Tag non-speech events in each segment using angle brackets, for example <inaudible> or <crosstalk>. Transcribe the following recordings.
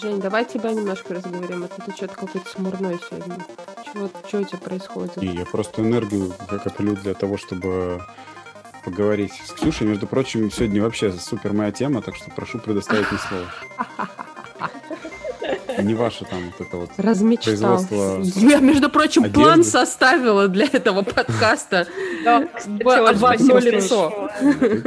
Жень, давай тебя немножко разговорим, а то ты что-то какой-то смурной сегодня. Чего, что у тебя происходит? И я просто энергию коплю для того, чтобы поговорить с Ксюшей. Между прочим, сегодня вообще супер моя тема, так что прошу предоставить мне слово. <laughs> Не ваше там вот это вот Размечтался. Я, между прочим, одежды. план составила для этого подкаста в одно лицо.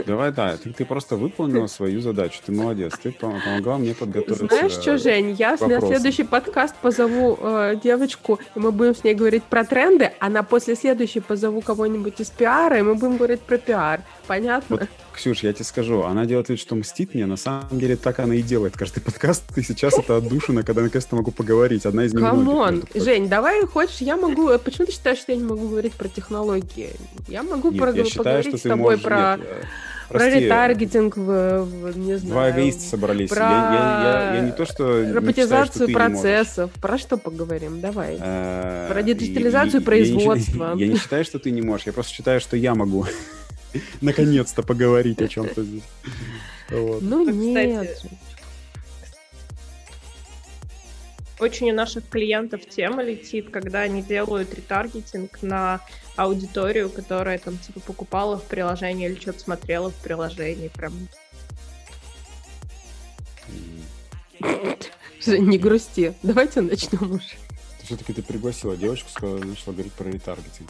Давай, да, ты, ты просто выполнила свою задачу. Ты молодец. Ты помогла мне подготовиться. Знаешь что, Жень, я на следующий подкаст позову э, девочку, и мы будем с ней говорить про тренды, а на после следующей позову кого-нибудь из пиара, и мы будем говорить про пиар. Понятно? Вот Ксюш, я тебе скажу, она делает вид, что мстит мне, на самом деле так она и делает каждый подкаст, и сейчас это отдушина, когда наконец-то могу поговорить, одна из немногих. Come on, Жень, давай, хочешь, я могу, почему ты считаешь, что я не могу говорить про технологии? Я могу Нет, про- я считаю, поговорить что с тобой можешь... про... Нет, э, про прости, ретаргетинг, в, в, не знаю. Два эгоиста собрались. Про... Я, я, я, я не то, что Роботизацию не считаю, процессов. Про что поговорим? Давай. А, про диджитализацию производства. <laughs> Я не считаю, что ты не можешь. Я просто считаю, что я могу. <laughs> наконец-то поговорить о чем-то здесь. Вот. Ну, нет. Кстати, очень у наших клиентов тема летит, когда они делают ретаргетинг на аудиторию, которая там типа покупала в приложении или что-то смотрела в приложении. Прям. Не грусти. Давайте начнем уже. Все-таки ты пригласила девочку, сказала, начала говорить про ретаргетинг.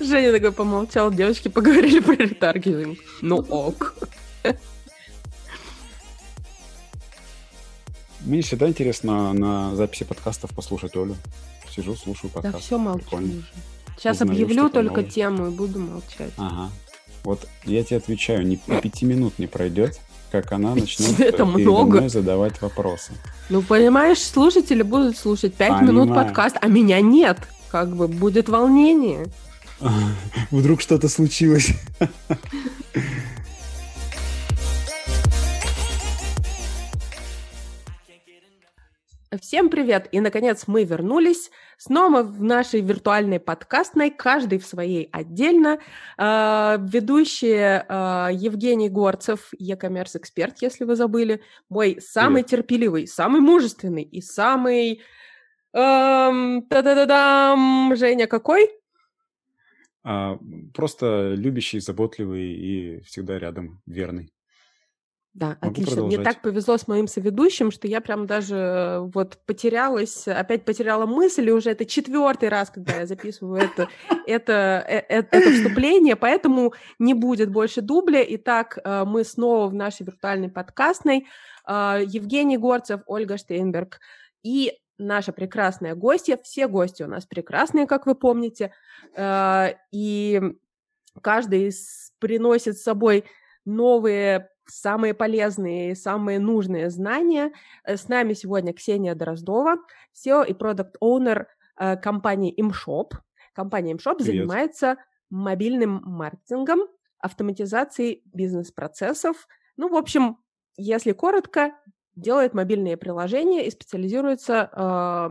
Женя такой помолчал, девочки поговорили про ретаргетинг. Ну ок. Мне всегда интересно на записи подкастов послушать Олю. Сижу, слушаю подкаст. Да все молчу уже. Сейчас Узнаю объявлю только новое. тему и буду молчать. Ага. Вот я тебе отвечаю, ни пяти минут не пройдет, как она <laughs> начнет это много. задавать вопросы. Ну, понимаешь, слушатели будут слушать пять минут подкаст, а меня нет как бы будет волнение. <laughs> Вдруг что-то случилось. <laughs> Всем привет! И, наконец, мы вернулись снова в нашей виртуальной подкастной, каждый в своей отдельно. Э, ведущие э, Евгений Горцев, e-commerce эксперт, если вы забыли, мой самый привет. терпеливый, самый мужественный и самый Эм, та-да-да-дам! Женя какой? А, просто любящий, заботливый и всегда рядом, верный. Да, Могу отлично. Продолжать. Мне так повезло с моим соведущим, что я прям даже э, вот потерялась, опять потеряла мысль, и уже это четвертый раз, когда я записываю это, <laughs> это, э, э, это вступление, поэтому не будет больше дубля. Итак, мы снова в нашей виртуальной подкастной. Евгений Горцев, Ольга Штейнберг. И наша прекрасная гостья. Все гости у нас прекрасные, как вы помните. Э, и каждый приносит с собой новые, самые полезные, самые нужные знания. Э, с нами сегодня Ксения Дроздова, SEO и продукт оунер э, компании ImShop. Компания ImShop Привет. занимается мобильным маркетингом, автоматизацией бизнес-процессов. Ну, в общем, если коротко, делает мобильные приложения и специализируется э,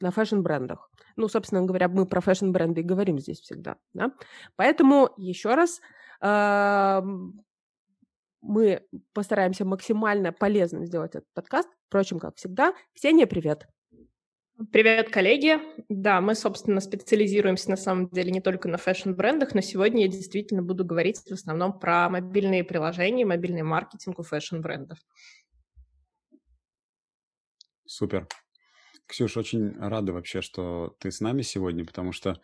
на fashion-брендах. Ну, собственно говоря, мы про fashion-бренды и говорим здесь всегда. Да? Поэтому еще раз э, мы постараемся максимально полезным сделать этот подкаст. Впрочем, как всегда. Ксения, привет. Привет, коллеги. Да, мы, собственно, специализируемся на самом деле не только на fashion-брендах, но сегодня я действительно буду говорить в основном про мобильные приложения, мобильный маркетинг у fashion-брендов. Супер. Ксюш, очень рада вообще, что ты с нами сегодня, потому что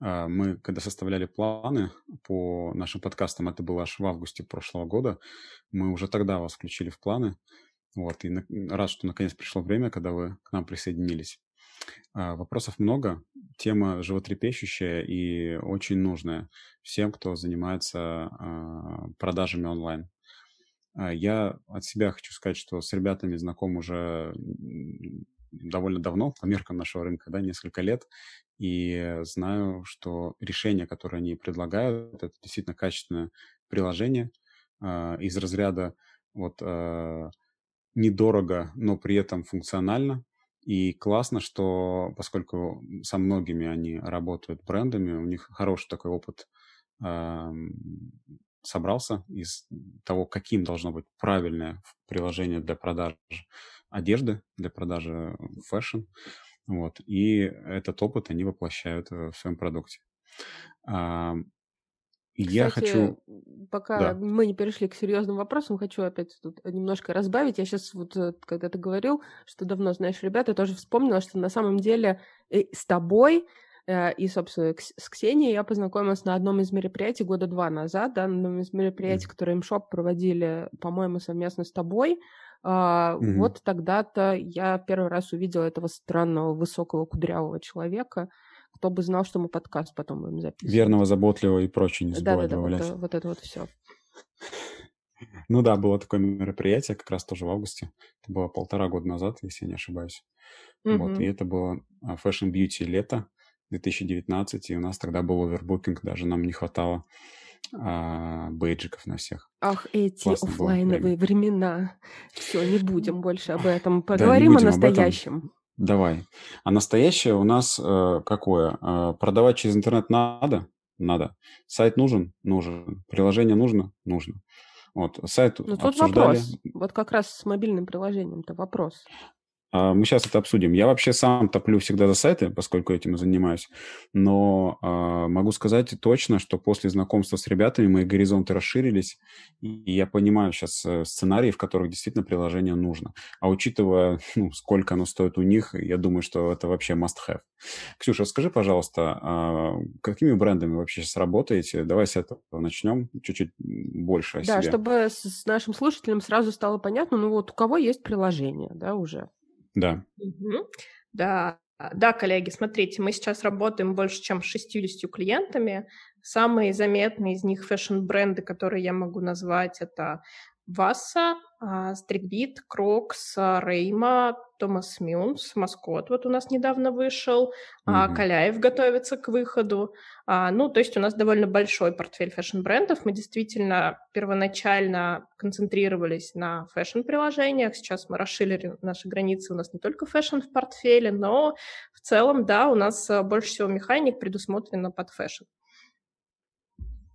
мы, когда составляли планы по нашим подкастам, это было аж в августе прошлого года, мы уже тогда вас включили в планы. Вот, и рад, что наконец пришло время, когда вы к нам присоединились. Э, вопросов много, тема животрепещущая и очень нужная всем, кто занимается э, продажами онлайн. А, я от себя хочу сказать, что с ребятами знаком уже довольно давно, по меркам нашего рынка, да, несколько лет, и знаю, что решение, которое они предлагают, это действительно качественное приложение э, из разряда вот э, недорого, но при этом функционально. И классно, что поскольку со многими они работают брендами, у них хороший такой опыт э, собрался из того, каким должно быть правильное приложение для продажи одежды, для продажи fashion. Вот. И этот опыт они воплощают в своем продукте. Кстати, я хочу... пока да. мы не перешли к серьезным вопросам, хочу опять тут немножко разбавить. Я сейчас вот, э, когда ты говорил, что давно знаешь ребят, я тоже вспомнила, что на самом деле э, с тобой э, и, собственно, с Ксенией я познакомилась на одном из мероприятий года два назад, да, на одном из мероприятий, mm-hmm. которые имшоп проводили, по-моему, совместно с тобой. Uh, mm-hmm. Вот тогда-то я первый раз увидела этого странного высокого кудрявого человека, кто бы знал, что мы подкаст потом будем записывать. Верного, заботливого и прочее не забывать да, да, да, вот, вот это вот все. <laughs> Ну да, было такое мероприятие, как раз тоже в августе. Это было полтора года назад, если я не ошибаюсь. Mm-hmm. Вот, и это было а, Fashion Beauty лето 2019, и у нас тогда был овербукинг, даже нам не хватало а, бейджиков на всех. Ах, эти Классно офлайновые времена. Все, не будем больше об <laughs> этом. Поговорим да, о настоящем. Давай. А настоящее у нас э, какое? Э, продавать через интернет надо? Надо. Сайт нужен? Нужен. Приложение нужно? Нужно. Вот, сайт Ну, тут обсуждали. вопрос. Вот как раз с мобильным приложением-то вопрос. А, мы сейчас это обсудим. Я вообще сам топлю всегда за сайты, поскольку этим и занимаюсь. Но э, могу сказать точно, что после знакомства с ребятами мои горизонты расширились, и я понимаю сейчас э, сценарии, в которых действительно приложение нужно. А учитывая, <laughs> ну, сколько оно стоит у них, я думаю, что это вообще must-have. Ксюша, скажи, пожалуйста, э, какими брендами вообще сейчас работаете? Давай с этого начнем, чуть-чуть больше о да, себе. Да, чтобы с нашим слушателям сразу стало понятно, ну вот у кого есть приложение, да, уже? Да. Угу. Да, да, коллеги, смотрите, мы сейчас работаем больше, чем с 60 клиентами. Самые заметные из них фэшн-бренды, которые я могу назвать, это Васса, Street Beat, Crocs, Reima, Thomas Münz, Mascotte вот у нас недавно вышел, mm-hmm. Каляев готовится к выходу. А, ну, то есть у нас довольно большой портфель fashion-брендов. Мы действительно первоначально концентрировались на fashion-приложениях. Сейчас мы расширили наши границы. У нас не только fashion в портфеле, но в целом, да, у нас а, больше всего механик предусмотрено под fashion.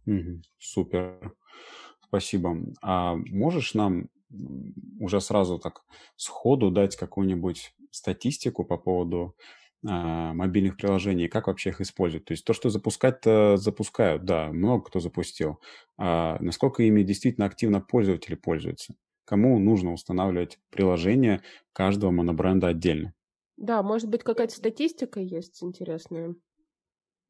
Mm-hmm. Супер. Спасибо. А можешь нам уже сразу так сходу дать какую-нибудь статистику по поводу а, мобильных приложений, как вообще их использовать. То есть то, что запускать-то запускают, да, много кто запустил. А насколько ими действительно активно пользователи пользуются? Кому нужно устанавливать приложение каждого монобренда отдельно? Да, может быть, какая-то статистика есть интересная.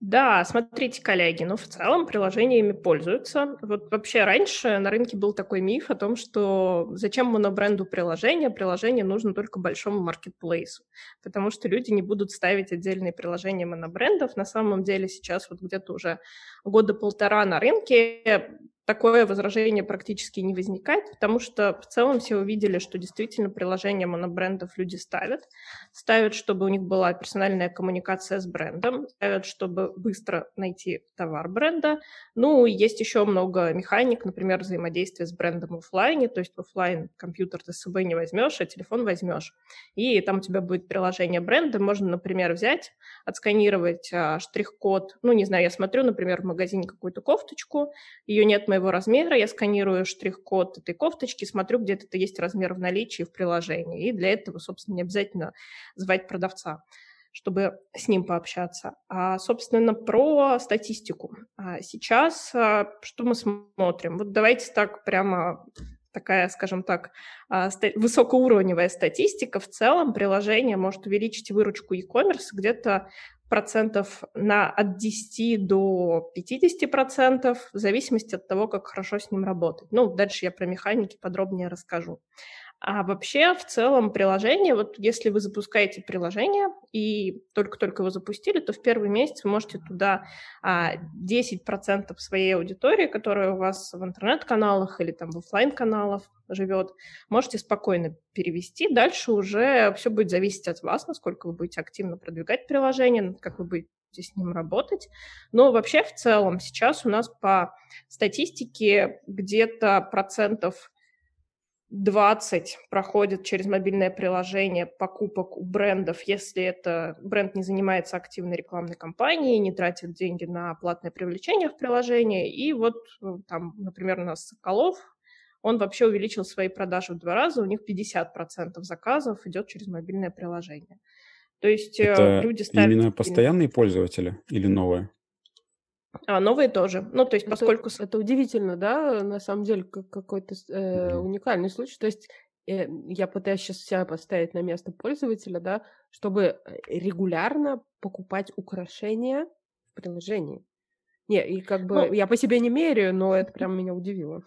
Да, смотрите, коллеги, ну, в целом приложениями пользуются. Вот вообще раньше на рынке был такой миф о том, что зачем монобренду приложение, приложение нужно только большому маркетплейсу, потому что люди не будут ставить отдельные приложения монобрендов. На самом деле сейчас вот где-то уже года полтора на рынке такое возражение практически не возникает, потому что в целом все увидели, что действительно приложения монобрендов люди ставят. Ставят, чтобы у них была персональная коммуникация с брендом, ставят, чтобы быстро найти товар бренда. Ну, есть еще много механик, например, взаимодействие с брендом в офлайне, то есть в офлайн компьютер ты с собой не возьмешь, а телефон возьмешь. И там у тебя будет приложение бренда, можно, например, взять, отсканировать а, штрих-код, ну, не знаю, я смотрю, например, в магазине какую-то кофточку, ее нет моего размера, я сканирую штрих-код этой кофточки, смотрю, где это есть размер в наличии в приложении. И для этого, собственно, не обязательно звать продавца чтобы с ним пообщаться. А, собственно, про статистику. А сейчас а, что мы смотрим? Вот давайте так прямо такая, скажем так, а, высокоуровневая статистика. В целом приложение может увеличить выручку e-commerce где-то процентов на от 10 до 50 процентов, в зависимости от того, как хорошо с ним работать. Ну, дальше я про механики подробнее расскажу. А вообще, в целом, приложение, вот если вы запускаете приложение и только-только его запустили, то в первый месяц вы можете туда а, 10% своей аудитории, которая у вас в интернет-каналах или там в офлайн-каналах живет, можете спокойно перевести. Дальше уже все будет зависеть от вас, насколько вы будете активно продвигать приложение, как вы будете с ним работать. Но вообще в целом сейчас у нас по статистике где-то процентов 20 проходит через мобильное приложение покупок у брендов, если это бренд не занимается активной рекламной кампанией, не тратит деньги на платное привлечение в приложение. И вот э, там, например, у нас Соколов, он вообще увеличил свои продажи в два раза, у них 50% заказов идет через мобильное приложение. То есть э, это люди ставят... именно постоянные пользователи или новые? А, новые тоже. Ну, то есть, поскольку... Это, это удивительно, да, на самом деле, как какой-то э, уникальный случай. То есть, э, я пытаюсь сейчас себя поставить на место пользователя, да, чтобы э, регулярно покупать украшения в приложении. Не, и как бы ну, я по себе не меряю, но это прям меня удивило.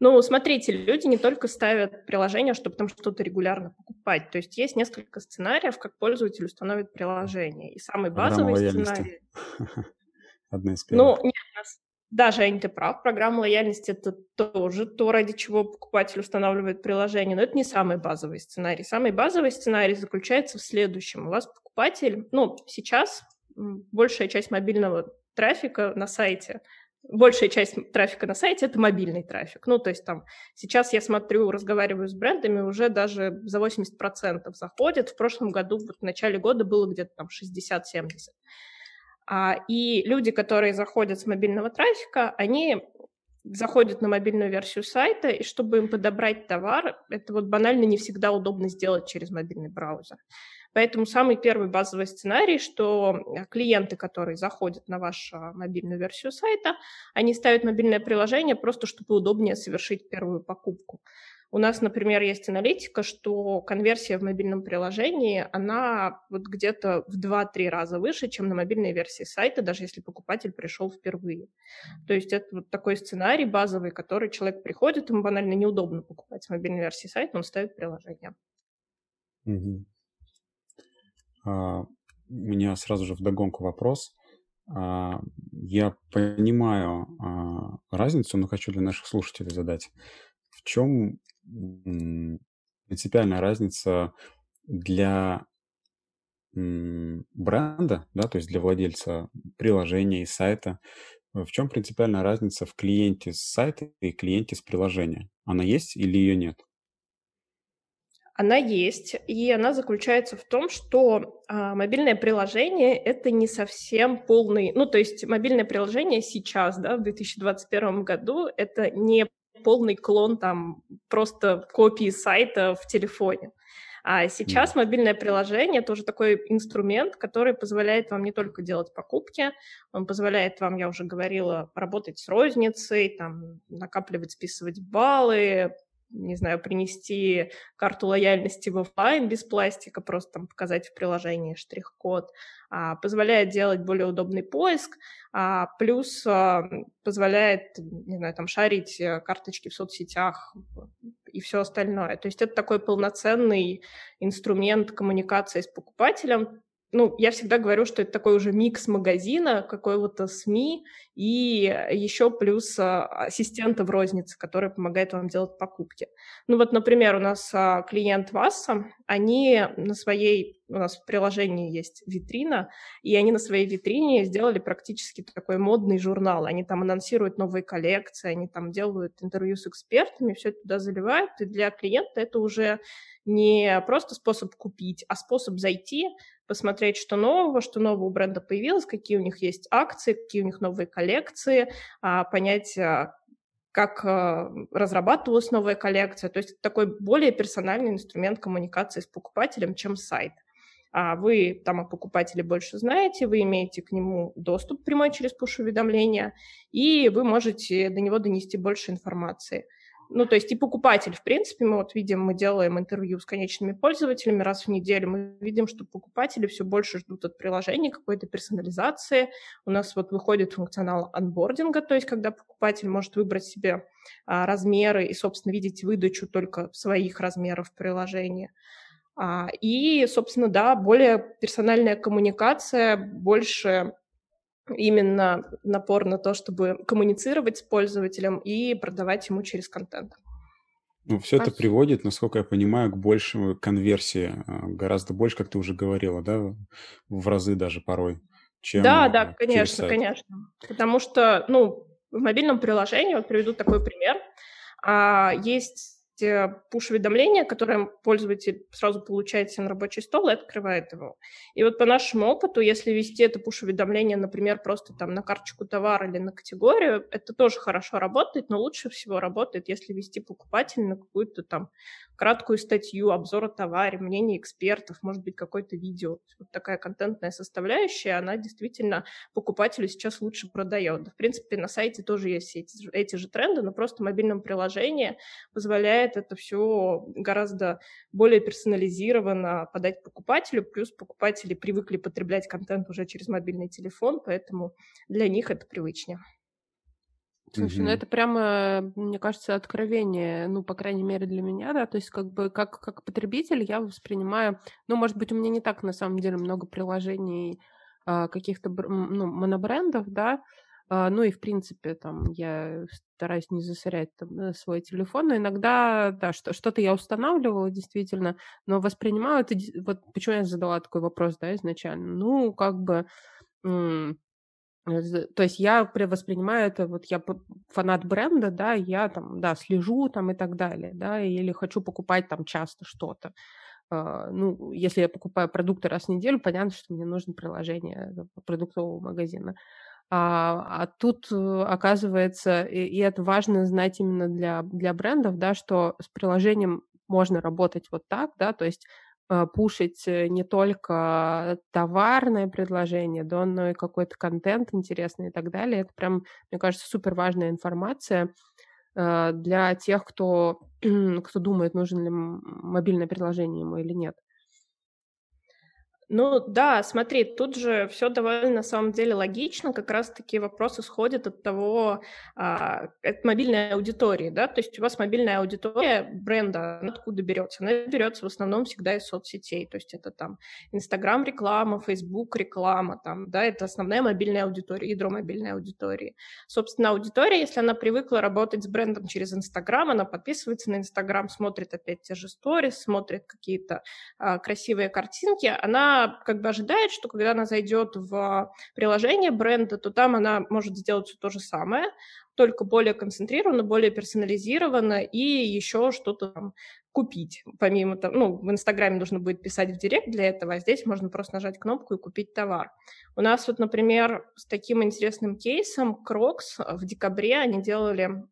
Ну, смотрите, люди не только ставят приложение, чтобы там что-то регулярно покупать. То есть есть несколько сценариев, как пользователь установит приложение. И самый базовый сценарий... одна из первых. Ну, нет, да, Жень, ты прав. Программа лояльности — это тоже то, ради чего покупатель устанавливает приложение, но это не самый базовый сценарий. Самый базовый сценарий заключается в следующем. У вас покупатель, ну, сейчас большая часть мобильного трафика на сайте большая часть трафика на сайте — это мобильный трафик. Ну, то есть там сейчас я смотрю, разговариваю с брендами, уже даже за 80% заходит. В прошлом году, вот в начале года было где-то там 60-70%. А, и люди, которые заходят с мобильного трафика, они заходят на мобильную версию сайта, и чтобы им подобрать товар, это вот банально не всегда удобно сделать через мобильный браузер. Поэтому самый первый базовый сценарий, что клиенты, которые заходят на вашу мобильную версию сайта, они ставят мобильное приложение просто, чтобы удобнее совершить первую покупку. У нас, например, есть аналитика, что конверсия в мобильном приложении, она вот где-то в 2-3 раза выше, чем на мобильной версии сайта, даже если покупатель пришел впервые. То есть это вот такой сценарий базовый, который человек приходит, ему банально неудобно покупать с мобильной версии сайта, он ставит приложение. Угу. А, у меня сразу же вдогонку вопрос. А, я понимаю а, разницу, но хочу для наших слушателей задать. В чем принципиальная разница для бренда, да, то есть для владельца приложения и сайта, в чем принципиальная разница в клиенте с сайта и клиенте с приложения? Она есть или ее нет? Она есть, и она заключается в том, что а, мобильное приложение это не совсем полный, ну то есть мобильное приложение сейчас, да, в 2021 году это не полный клон там просто копии сайта в телефоне. А сейчас мобильное приложение тоже такой инструмент, который позволяет вам не только делать покупки, он позволяет вам, я уже говорила, работать с розницей, там, накапливать, списывать баллы, не знаю, принести карту лояльности в офлайн без пластика, просто там показать в приложении штрих-код, а, позволяет делать более удобный поиск, а, плюс а, позволяет, не знаю, там шарить э, карточки в соцсетях и все остальное. То есть это такой полноценный инструмент коммуникации с покупателем, ну, я всегда говорю, что это такой уже микс магазина, какого-то СМИ и еще плюс а, ассистента в рознице, который помогает вам делать покупки. Ну вот, например, у нас а, клиент Васса, они на своей, у нас в приложении есть витрина, и они на своей витрине сделали практически такой модный журнал. Они там анонсируют новые коллекции, они там делают интервью с экспертами, все это туда заливают, и для клиента это уже не просто способ купить, а способ зайти, посмотреть, что нового, что нового у бренда появилось, какие у них есть акции, какие у них новые коллекции, а, понять, а, как а, разрабатывалась новая коллекция. То есть такой более персональный инструмент коммуникации с покупателем, чем сайт. А вы там о покупателе больше знаете, вы имеете к нему доступ прямой через пуш-уведомления, и вы можете до него донести больше информации. Ну, то есть и покупатель, в принципе, мы вот видим, мы делаем интервью с конечными пользователями раз в неделю, мы видим, что покупатели все больше ждут от приложения какой-то персонализации. У нас вот выходит функционал анбординга, то есть когда покупатель может выбрать себе а, размеры и, собственно, видеть выдачу только своих размеров в приложении. А, и, собственно, да, более персональная коммуникация, больше именно напор на то, чтобы коммуницировать с пользователем и продавать ему через контент. Ну, все это приводит, насколько я понимаю, к большей конверсии, а, гораздо больше, как ты уже говорила, да, в разы даже порой, чем Да, да, конечно, конечно. Потому что, ну, в мобильном приложении, вот приведу такой пример, а, есть пуш-уведомление, которое пользователь сразу получает на рабочий стол и открывает его. И вот по нашему опыту, если вести это пуш-уведомление, например, просто там на карточку товара или на категорию, это тоже хорошо работает, но лучше всего работает, если вести покупателя на какую-то там краткую статью, обзор о товаре, мнение экспертов, может быть, какое-то видео. Вот такая контентная составляющая, она действительно покупателю сейчас лучше продает. В принципе, на сайте тоже есть эти, эти же тренды, но просто мобильное приложение позволяет это все гораздо более персонализированно подать покупателю, плюс покупатели привыкли потреблять контент уже через мобильный телефон, поэтому для них это привычнее. Слушай, ну это прямо, мне кажется, откровение, ну, по крайней мере, для меня, да, то есть как бы как, как потребитель я воспринимаю, ну, может быть, у меня не так, на самом деле, много приложений а, каких-то, ну, монобрендов, да, ну и, в принципе, там, я стараюсь не засорять там, э, свой телефон, но иногда, да, что, что-то я устанавливала, действительно, но воспринимаю это, вот почему я задала такой вопрос, да, изначально, ну, как бы Э, то есть я воспринимаю это, вот я фанат бренда, да, я там, да, слежу там и так далее, да, или хочу покупать там часто что-то. Uh, ну, если я покупаю продукты раз в неделю, понятно, что мне нужно приложение продуктового магазина. А, а тут, э, оказывается, и, и это важно знать именно для, для брендов, да, что с приложением можно работать вот так, да, то есть а, пушить э, не только товарное предложение, да, но и какой-то контент интересный и так далее. Это прям, мне кажется, супер важная информация для тех, кто, <clears throat> кто думает, нужен ли мобильное приложение ему или нет. Ну да, смотри, тут же все довольно на самом деле логично, как раз-таки вопрос исходит от того, а, от мобильной аудитории, да, то есть у вас мобильная аудитория бренда, откуда берется? Она берется в основном всегда из соцсетей, то есть это там Инстаграм реклама, Фейсбук реклама, там, да, это основная мобильная аудитория, ядро мобильной аудитории. Собственно, аудитория, если она привыкла работать с брендом через Инстаграм, она подписывается на Инстаграм, смотрит опять те же сторис, смотрит какие-то а, красивые картинки, она как бы ожидает, что когда она зайдет в приложение бренда, то там она может сделать все то же самое, только более концентрированно, более персонализированно и еще что-то там купить. Помимо того, ну, в Инстаграме нужно будет писать в директ для этого, а здесь можно просто нажать кнопку и купить товар. У нас вот, например, с таким интересным кейсом Crocs в декабре они делали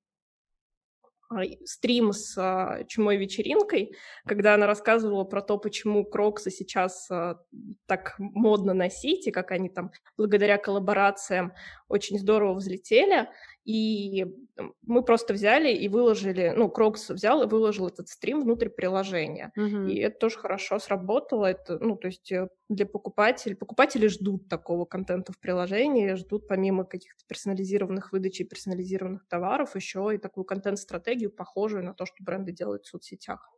стрим с а, Чумой Вечеринкой, когда она рассказывала про то, почему кроксы сейчас а, так модно носить, и как они там благодаря коллаборациям очень здорово взлетели. И мы просто взяли и выложили, ну, Crocs взял и выложил этот стрим внутрь приложения. Mm-hmm. И это тоже хорошо сработало. Это, ну, то есть э, для покупателей, покупатели ждут такого контента в приложении, ждут помимо каких-то персонализированных выдач и персонализированных товаров еще и такую контент-стратегию, похожую на то, что бренды делают в соцсетях.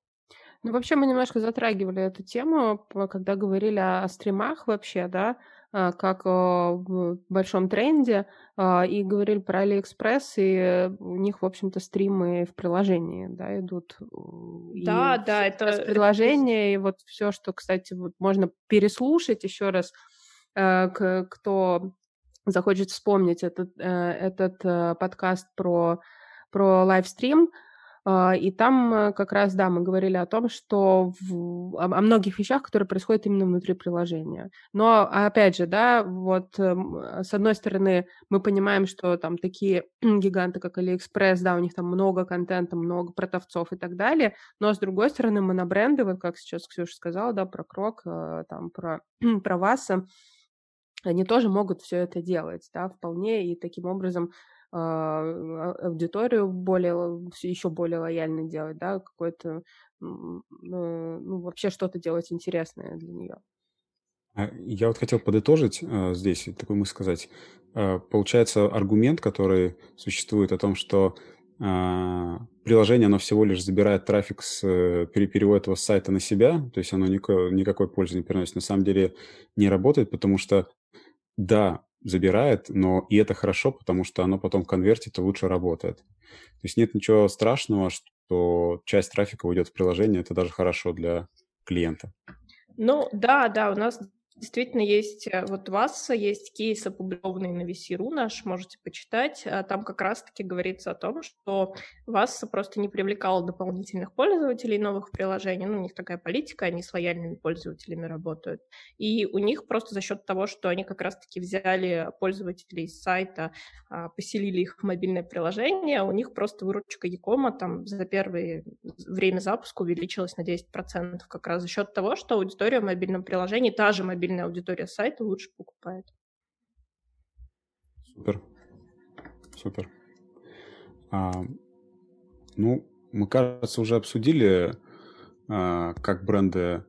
Ну, вообще мы немножко затрагивали эту тему, когда говорили о стримах вообще, да, как а, в большом тренде, а, и говорили про Алиэкспресс, и у них, в общем-то, стримы в приложении, да, идут. Да, и да, это... Приложение, и вот все, что, кстати, вот можно переслушать еще раз, кто захочет вспомнить этот, э, этот подкаст про, про лайвстрим, а, и там э, как раз, да, мы говорили о том, что в, о, о многих вещах, которые происходят именно внутри приложения. Но, опять же, да, вот эм, с одной стороны, мы понимаем, что там такие <clears throat> гиганты, как AliExpress, да, у них там много контента, много продавцов и так далее, но с другой стороны, монобренды, вот как сейчас Ксюша сказала, да, про Крок, э, там, про, <clears throat> про Васа, они тоже могут все это делать, да, вполне, и таким образом а, а, аудиторию более, еще более лояльно делать, да, какой-то, ну, ну, вообще что-то делать интересное для нее. А, я вот хотел подытожить э, здесь, такой мысль сказать. Э, получается, аргумент, который существует о том, что э, приложение, оно всего лишь забирает трафик, с, переводит его с сайта на себя, то есть оно никакой, никакой пользы не приносит, на самом деле не работает, потому что, да, забирает, но и это хорошо, потому что оно потом конвертит и лучше работает. То есть нет ничего страшного, что часть трафика уйдет в приложение, это даже хорошо для клиента. Ну да, да, у нас действительно есть, э, вот у вас есть кейс, опубликованный на VC.ru наш, можете почитать. А там как раз-таки говорится о том, что вас просто не привлекало дополнительных пользователей новых приложений. Ну, у них такая политика, они с лояльными пользователями работают. И у них просто за счет того, что они как раз-таки взяли пользователей с сайта, а, поселили их в мобильное приложение, у них просто выручка Якома там за первое время запуска увеличилась на 10% как раз за счет того, что аудитория в мобильном приложении, та же мобильная мобильная аудитория сайта лучше покупает. Супер. Супер. А, ну, мы, кажется, уже обсудили, а, как бренды,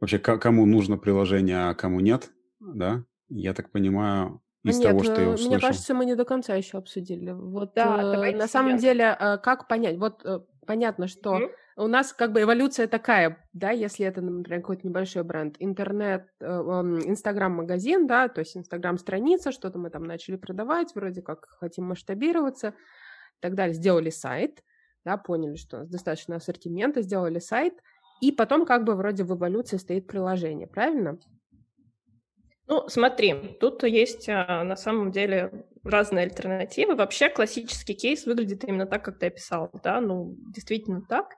вообще, кому нужно приложение, а кому нет, да? Я так понимаю, из Нет, того, что я услышал. Мне кажется, мы не до конца еще обсудили. Вот да, э, на самом деле, э, как понять? Вот э, понятно, что mm-hmm у нас как бы эволюция такая, да, если это, например, какой-то небольшой бренд, интернет, э, инстаграм-магазин, да, то есть инстаграм-страница, что-то мы там начали продавать, вроде как хотим масштабироваться и так далее, сделали сайт, да, поняли, что у нас достаточно ассортимента, сделали сайт, и потом как бы вроде в эволюции стоит приложение, правильно? Ну, смотри, тут есть а, на самом деле разные альтернативы. Вообще классический кейс выглядит именно так, как ты описал, да, ну, действительно так.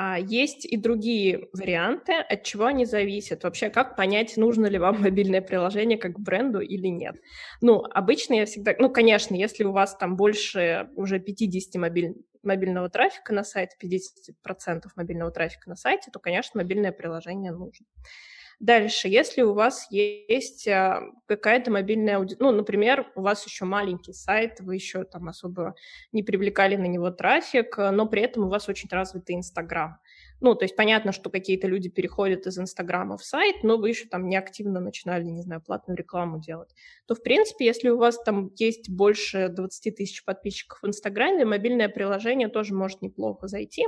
А есть и другие варианты, от чего они зависят. Вообще, как понять, нужно ли вам <laughs> мобильное приложение как бренду или нет. Ну, обычно я всегда... Ну, конечно, если у вас там больше уже 50 мобиль... мобильного трафика на сайте, 50% мобильного трафика на сайте, то, конечно, мобильное приложение нужно. Дальше, если у вас есть а, какая-то мобильная аудитория, ну, например, у вас еще маленький сайт, вы еще там особо не привлекали на него трафик, но при этом у вас очень развитый Инстаграм. Ну, то есть понятно, что какие-то люди переходят из Инстаграма в сайт, но вы еще там не активно начинали, не знаю, платную рекламу делать. То, в принципе, если у вас там есть больше 20 тысяч подписчиков в Инстаграме, мобильное приложение тоже может неплохо зайти,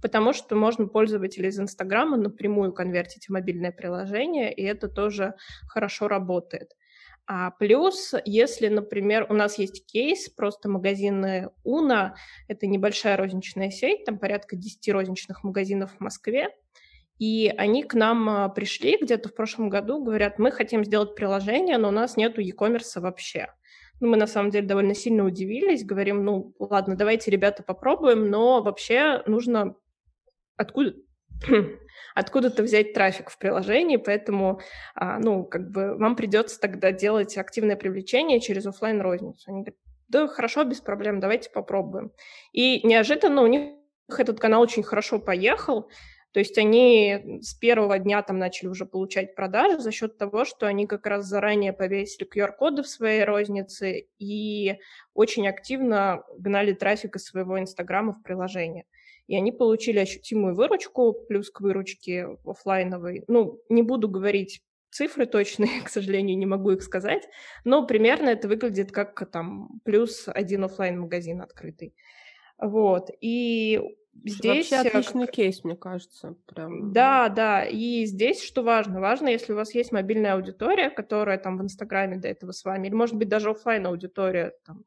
потому что можно пользователей из Инстаграма напрямую конвертить в мобильное приложение, и это тоже хорошо работает. А плюс, если, например, у нас есть кейс, просто магазины Уна, это небольшая розничная сеть, там порядка 10 розничных магазинов в Москве, и они к нам а, пришли где-то в прошлом году, говорят, мы хотим сделать приложение, но у нас нету e-commerce вообще. Ну, мы на самом деле довольно сильно удивились, говорим, ну, ладно, давайте, ребята, попробуем, но вообще нужно откуда <clears throat> откуда-то взять трафик в приложении, поэтому, а, ну, как бы вам придется тогда делать активное привлечение через офлайн розницу. Они говорят, да, хорошо, без проблем, давайте попробуем. И неожиданно у них этот канал очень хорошо поехал, то есть они с первого дня там начали уже получать продажи за счет того, что они как раз заранее повесили QR-коды в своей рознице и очень активно гнали трафик из своего Инстаграма в приложение и они получили ощутимую выручку, плюс к выручке офлайновой. Ну, не буду говорить цифры точные, <laughs> к сожалению, не могу их сказать, но примерно это выглядит как там плюс один офлайн магазин открытый. Вот, и здесь... Вообще отличный кейс, мне кажется. Прям. Да, да, и здесь что важно? Важно, если у вас есть мобильная аудитория, которая там в Инстаграме до этого с вами, или, может быть, даже офлайн аудитория там,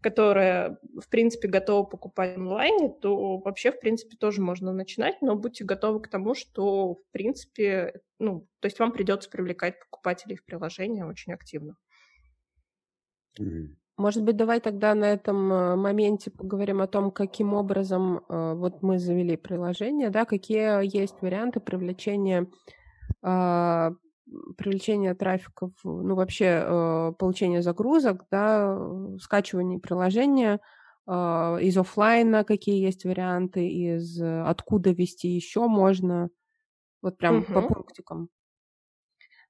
которая, в принципе, готова покупать онлайне, то вообще, в принципе, тоже можно начинать, но будьте готовы к тому, что, в принципе, ну, то есть вам придется привлекать покупателей в приложение очень активно. Может быть, давай тогда на этом э, моменте поговорим о том, каким образом э, вот мы завели приложение, да, какие есть варианты привлечения а, привлечение трафика, ну, вообще э, получение загрузок, да, скачивание приложения э, из офлайна, какие есть варианты, из откуда вести еще можно, вот прям угу. по пунктикам.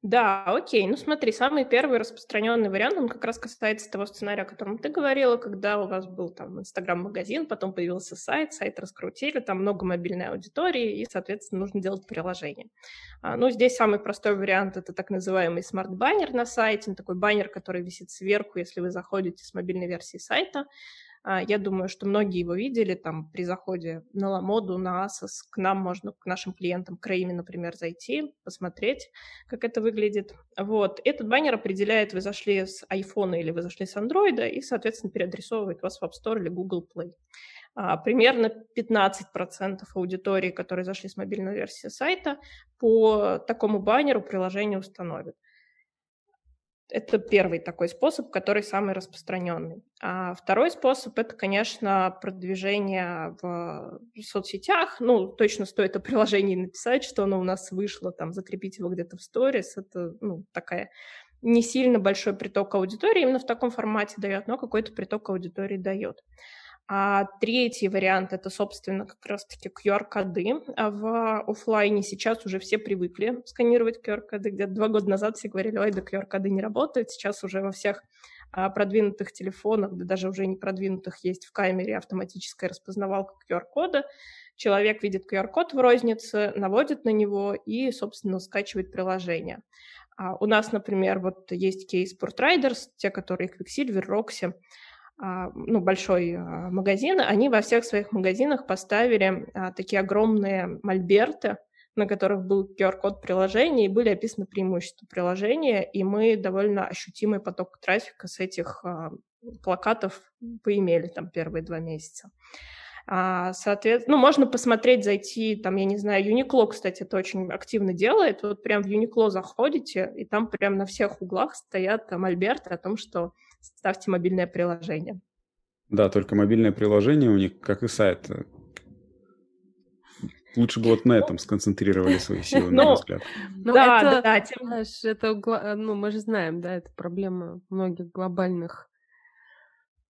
Да, окей. Ну смотри, самый первый распространенный вариант, он как раз касается того сценария, о котором ты говорила, когда у вас был там Инстаграм-магазин, потом появился сайт, сайт раскрутили, там много мобильной аудитории, и, соответственно, нужно делать приложение. А, ну, здесь самый простой вариант — это так называемый смарт-баннер на сайте, такой баннер, который висит сверху, если вы заходите с мобильной версии сайта. А, я думаю, что многие его видели там при заходе на Ламоду, на Asos. К нам можно, к нашим клиентам, к Рейме, например, зайти, посмотреть, как это выглядит. Вот. Этот баннер определяет, вы зашли с iPhone или вы зашли с Android, и, соответственно, переадресовывает вас в App Store или Google Play. А, примерно 15% аудитории, которые зашли с мобильной версии сайта, по такому баннеру приложение установят. Это первый такой способ, который самый распространенный. А второй способ — это, конечно, продвижение в соцсетях. Ну, точно стоит о приложении написать, что оно у нас вышло, там, закрепить его где-то в сторис. Это, ну, такая не сильно большой приток аудитории именно в таком формате дает, но какой-то приток аудитории дает. А третий вариант — это, собственно, как раз-таки QR-коды. А в офлайне сейчас уже все привыкли сканировать QR-коды. Где-то два года назад все говорили, ой, да QR-коды не работают. Сейчас уже во всех а, продвинутых телефонах, да даже уже не продвинутых, есть в камере автоматическая распознавалка QR-кода. Человек видит QR-код в рознице, наводит на него и, собственно, скачивает приложение. А у нас, например, вот есть кейс Sportriders, те, которые Quicksilver, Roxy, ну, большой а, магазин, они во всех своих магазинах поставили а, такие огромные мольберты, на которых был QR-код приложения, и были описаны преимущества приложения, и мы довольно ощутимый поток трафика с этих плакатов поимели там первые два месяца. Соответственно, ну, можно посмотреть, зайти, там, я не знаю, Uniqlo, кстати, это очень активно делает. Вот прям в Uniqlo заходите, и там прям на всех углах стоят там альберты о том, что ставьте мобильное приложение. Да, только мобильное приложение у них, как и сайт, Лучше бы вот на этом сконцентрировали свои силы, на мой взгляд. Ну, да, это, да, тем... знаешь, это, ну, мы же знаем, да, это проблема многих глобальных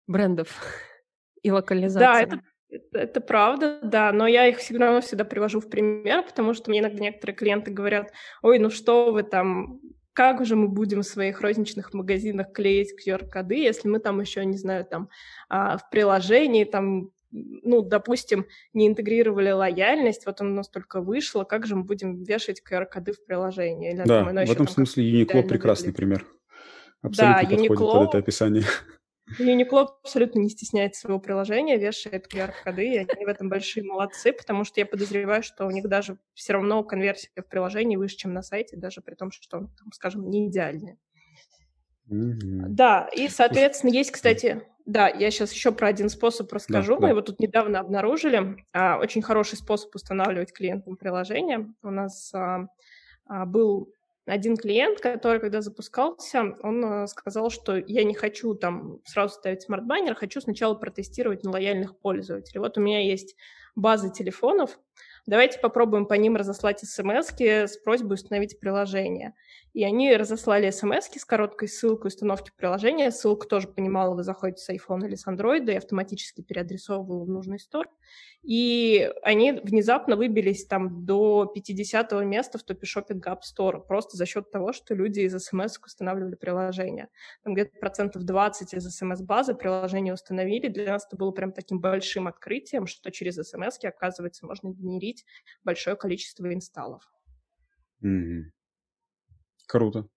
брендов <laughs> и локализации. Да, это, это, это правда, да, но я их все равно всегда привожу в пример, потому что мне иногда некоторые клиенты говорят, ой, ну что вы там, как же мы будем в своих розничных магазинах клеить QR-коды, если мы там еще, не знаю, там а, в приложении там ну, допустим, не интегрировали лояльность, вот оно настолько вышло, как же мы будем вешать QR-коды в приложении? Или, да, там, в этом смысле Uniqlo прекрасный выглядит. пример. Абсолютно да, подходит Uniqlo... под это описание. Uniqlo абсолютно не стесняется своего приложения, вешает QR-коды, и они в этом большие молодцы, потому что я подозреваю, что у них даже все равно конверсия в приложении выше, чем на сайте, даже при том, что он, там, скажем, не идеальный. Mm-hmm. Да, и, соответственно, есть, кстати, да, я сейчас еще про один способ расскажу. Да, Мы да. его тут недавно обнаружили. А, очень хороший способ устанавливать клиентам приложение. У нас а, а, был один клиент, который, когда запускался, он э, сказал, что я не хочу там сразу ставить смарт-баннер, хочу сначала протестировать на лояльных пользователей. Вот у меня есть база телефонов, давайте попробуем по ним разослать смс с просьбой установить приложение. И они разослали смс с короткой ссылкой установки приложения. Ссылку тоже понимала, вы заходите с iPhone или с Android и автоматически переадресовывала в нужный стор. И они внезапно выбились там до 50 места в топе шопинг App Store просто за счет того, что люди из смс устанавливали приложение. Там где-то процентов 20 из смс-базы приложение установили. Для нас это было прям таким большим открытием, что через смс, оказывается, можно генерить большое количество инсталлов. Mm-hmm. Круто.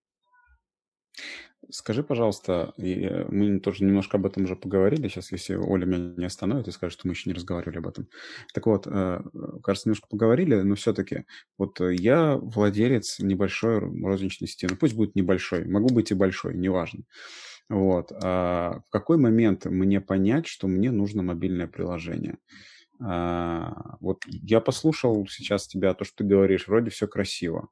Скажи, пожалуйста, э, мы тоже немножко об этом уже поговорили, сейчас, если Оля меня не остановит и скажет, что мы еще не разговаривали об этом. Так вот, э, кажется, немножко поговорили, но все-таки, вот я владелец небольшой розничной сети, ну пусть будет небольшой, могу быть и большой, неважно. Вот. А в какой момент мне понять, что мне нужно мобильное приложение? А, вот я послушал сейчас тебя, то, что ты говоришь, вроде все красиво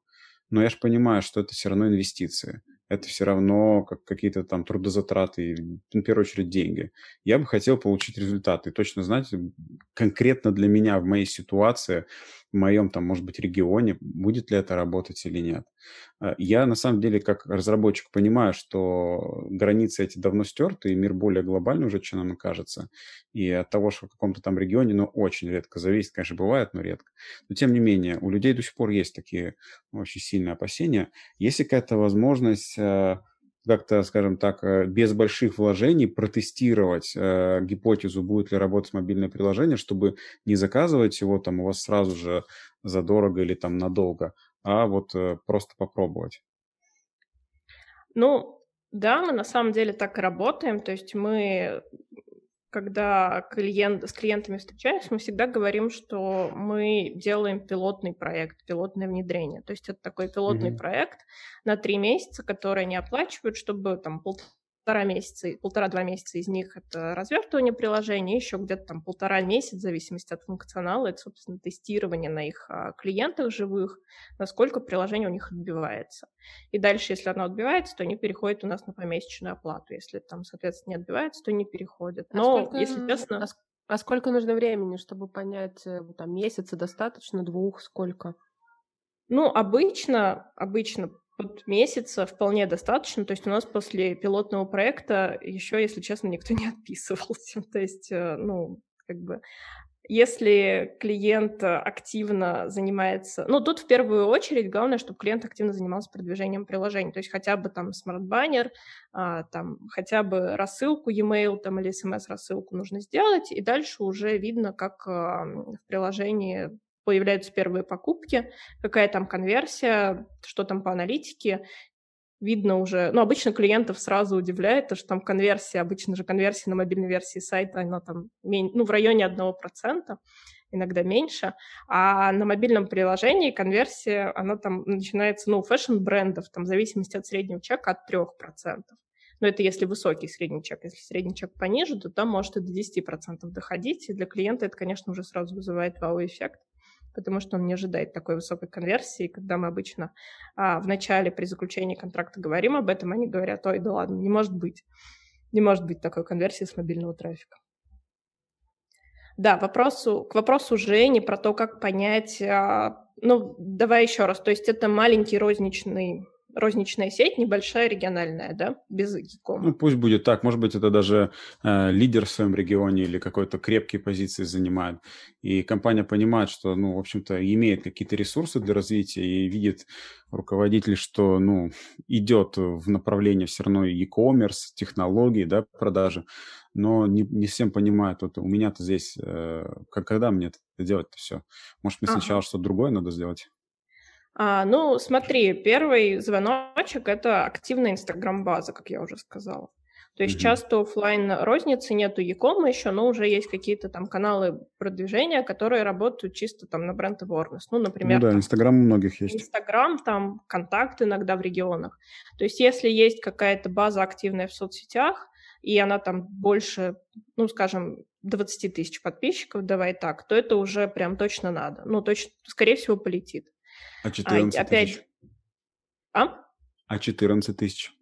но я же понимаю, что это все равно инвестиции. Это все равно как какие-то там трудозатраты, в первую очередь деньги. Я бы хотел получить результаты, точно знать конкретно для меня в моей ситуации, в моем там, может быть, регионе, будет ли это работать или нет. Э, я на самом деле как разработчик понимаю, что границы эти давно стерты, и мир более глобальный уже, чем нам кажется. И от того, что в каком-то там регионе, ну, очень редко зависит, конечно, бывает, но редко. Но тем не менее, у людей до сих пор есть такие очень сильные опасения. Есть какая-то возможность э, как-то, скажем так, э, без больших вложений протестировать э, гипотезу, будет ли работать мобильное приложение, чтобы не заказывать его там у вас сразу же задорого или там надолго, а вот э, просто попробовать. Ну, да, мы на самом деле так и работаем. То есть мы когда клиент, с клиентами встречаемся, мы всегда говорим, что мы делаем пилотный проект, пилотное внедрение. То есть это такой пилотный mm-hmm. проект на три месяца, который они оплачивают, чтобы там полтора полтора месяца, полтора-два месяца из них это развертывание приложения, еще где-то там полтора месяца, в зависимости от функционала, это, собственно, тестирование на их а, клиентах живых, насколько приложение у них отбивается. И дальше, если оно отбивается, то они переходят у нас на помесячную оплату. Если там, соответственно, не отбивается, то не переходят. А Но, а сколько, если честно... А, а сколько нужно времени, чтобы понять, э, там, месяца достаточно, двух, сколько? Ну, обычно, обычно вот месяца вполне достаточно. То есть у нас после пилотного проекта еще, если честно, никто <laughs> не отписывался. То есть, э, ну, как бы если клиент активно занимается... Ну, тут в первую очередь главное, чтобы клиент активно занимался продвижением приложений. То есть хотя бы там смарт-баннер, там хотя бы рассылку e-mail там, или смс-рассылку нужно сделать, и дальше уже видно, как а, в приложении появляются первые покупки, какая там конверсия, что там по аналитике, видно уже, ну, обычно клиентов сразу удивляет, то, что там конверсия, обычно же конверсия на мобильной версии сайта, она там, ну, в районе 1%, иногда меньше, а на мобильном приложении конверсия, она там начинается, ну, фэшн-брендов, там, в зависимости от среднего чека, от 3%. Но это если высокий средний чек. Если средний чек пониже, то там может и до 10% доходить. И для клиента это, конечно, уже сразу вызывает вау-эффект потому что он не ожидает такой высокой конверсии. Когда мы обычно а, в начале при заключении контракта говорим об этом, они говорят, ой, да ладно, не может быть. Не может быть такой конверсии с мобильного трафика. Да, вопросу, к вопросу Жени про то, как понять... А, ну, давай еще раз. То есть это маленький розничный розничная сеть, небольшая региональная, да, без гиком. Ну, пусть будет так. Может быть, это даже э, лидер в своем регионе или какой-то крепкие позиции занимает. И компания понимает, что, ну, в общем-то, имеет какие-то ресурсы для развития и видит руководитель, что, ну, идет в направлении все равно e-commerce, технологий, да, продажи, но не, не всем понимает, вот у меня-то здесь, э, когда мне это делать-то все? Может, мне ага. сначала что-то другое надо сделать? А, ну, смотри, первый звоночек — это активная Инстаграм-база, как я уже сказала. То есть mm-hmm. часто офлайн розницы нету Якома еще, но уже есть какие-то там каналы продвижения, которые работают чисто там на бренд awareness. Ну, например, ну, да, Инстаграм у многих есть. Инстаграм, там контакт иногда в регионах. То есть если есть какая-то база активная в соцсетях, и она там больше, ну, скажем, 20 тысяч подписчиков, давай так, то это уже прям точно надо. Ну, точно, скорее всего, полетит. А 14 а, опять... тысяч? А? А 14 тысяч?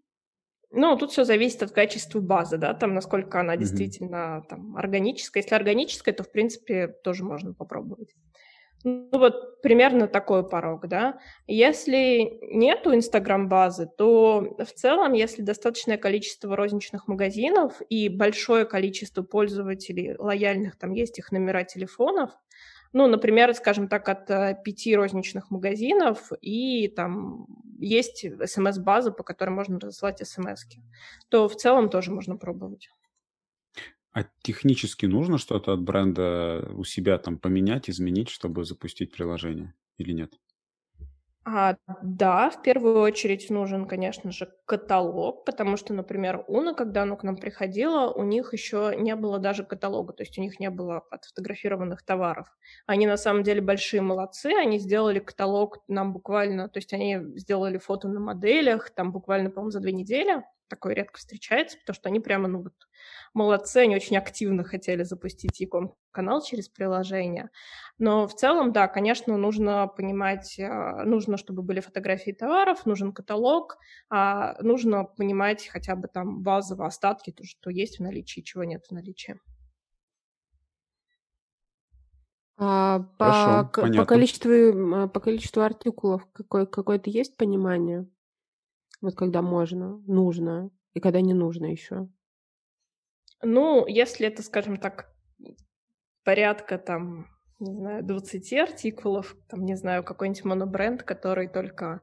Ну, тут все зависит от качества базы, да, там, насколько она действительно там органическая. Если органическая, то, в принципе, тоже можно попробовать. Ну, вот примерно такой порог, да. Если нету Инстаграм-базы, то в целом, если достаточное количество розничных магазинов и большое количество пользователей лояльных, там есть их номера телефонов, ну, например, скажем так, от э, пяти розничных магазинов, и там есть смс-база, по которой можно разослать смс то в целом тоже можно пробовать. А технически нужно что-то от бренда у себя там поменять, изменить, чтобы запустить приложение или нет? А, да, в первую очередь нужен, конечно же, каталог, потому что, например, Уна, когда оно к нам приходило, у них еще не было даже каталога, то есть у них не было отфотографированных товаров. Они на самом деле большие молодцы, они сделали каталог нам буквально, то есть они сделали фото на моделях, там буквально, по-моему, за две недели, такое редко встречается, потому что они прямо, ну вот, молодцы, они очень активно хотели запустить Яком канал через приложение. Но в целом, да, конечно, нужно понимать, а, нужно, чтобы были фотографии товаров, нужен каталог, а нужно понимать хотя бы там базовые остатки, то, что есть в наличии, чего нет в наличии. А по, Хорошо, по, количеству, по количеству артикулов какое, какое-то есть понимание? Вот когда можно, нужно, и когда не нужно еще? Ну, если это, скажем так, порядка там, не знаю, 20 артикулов, там, не знаю, какой-нибудь монобренд, который только,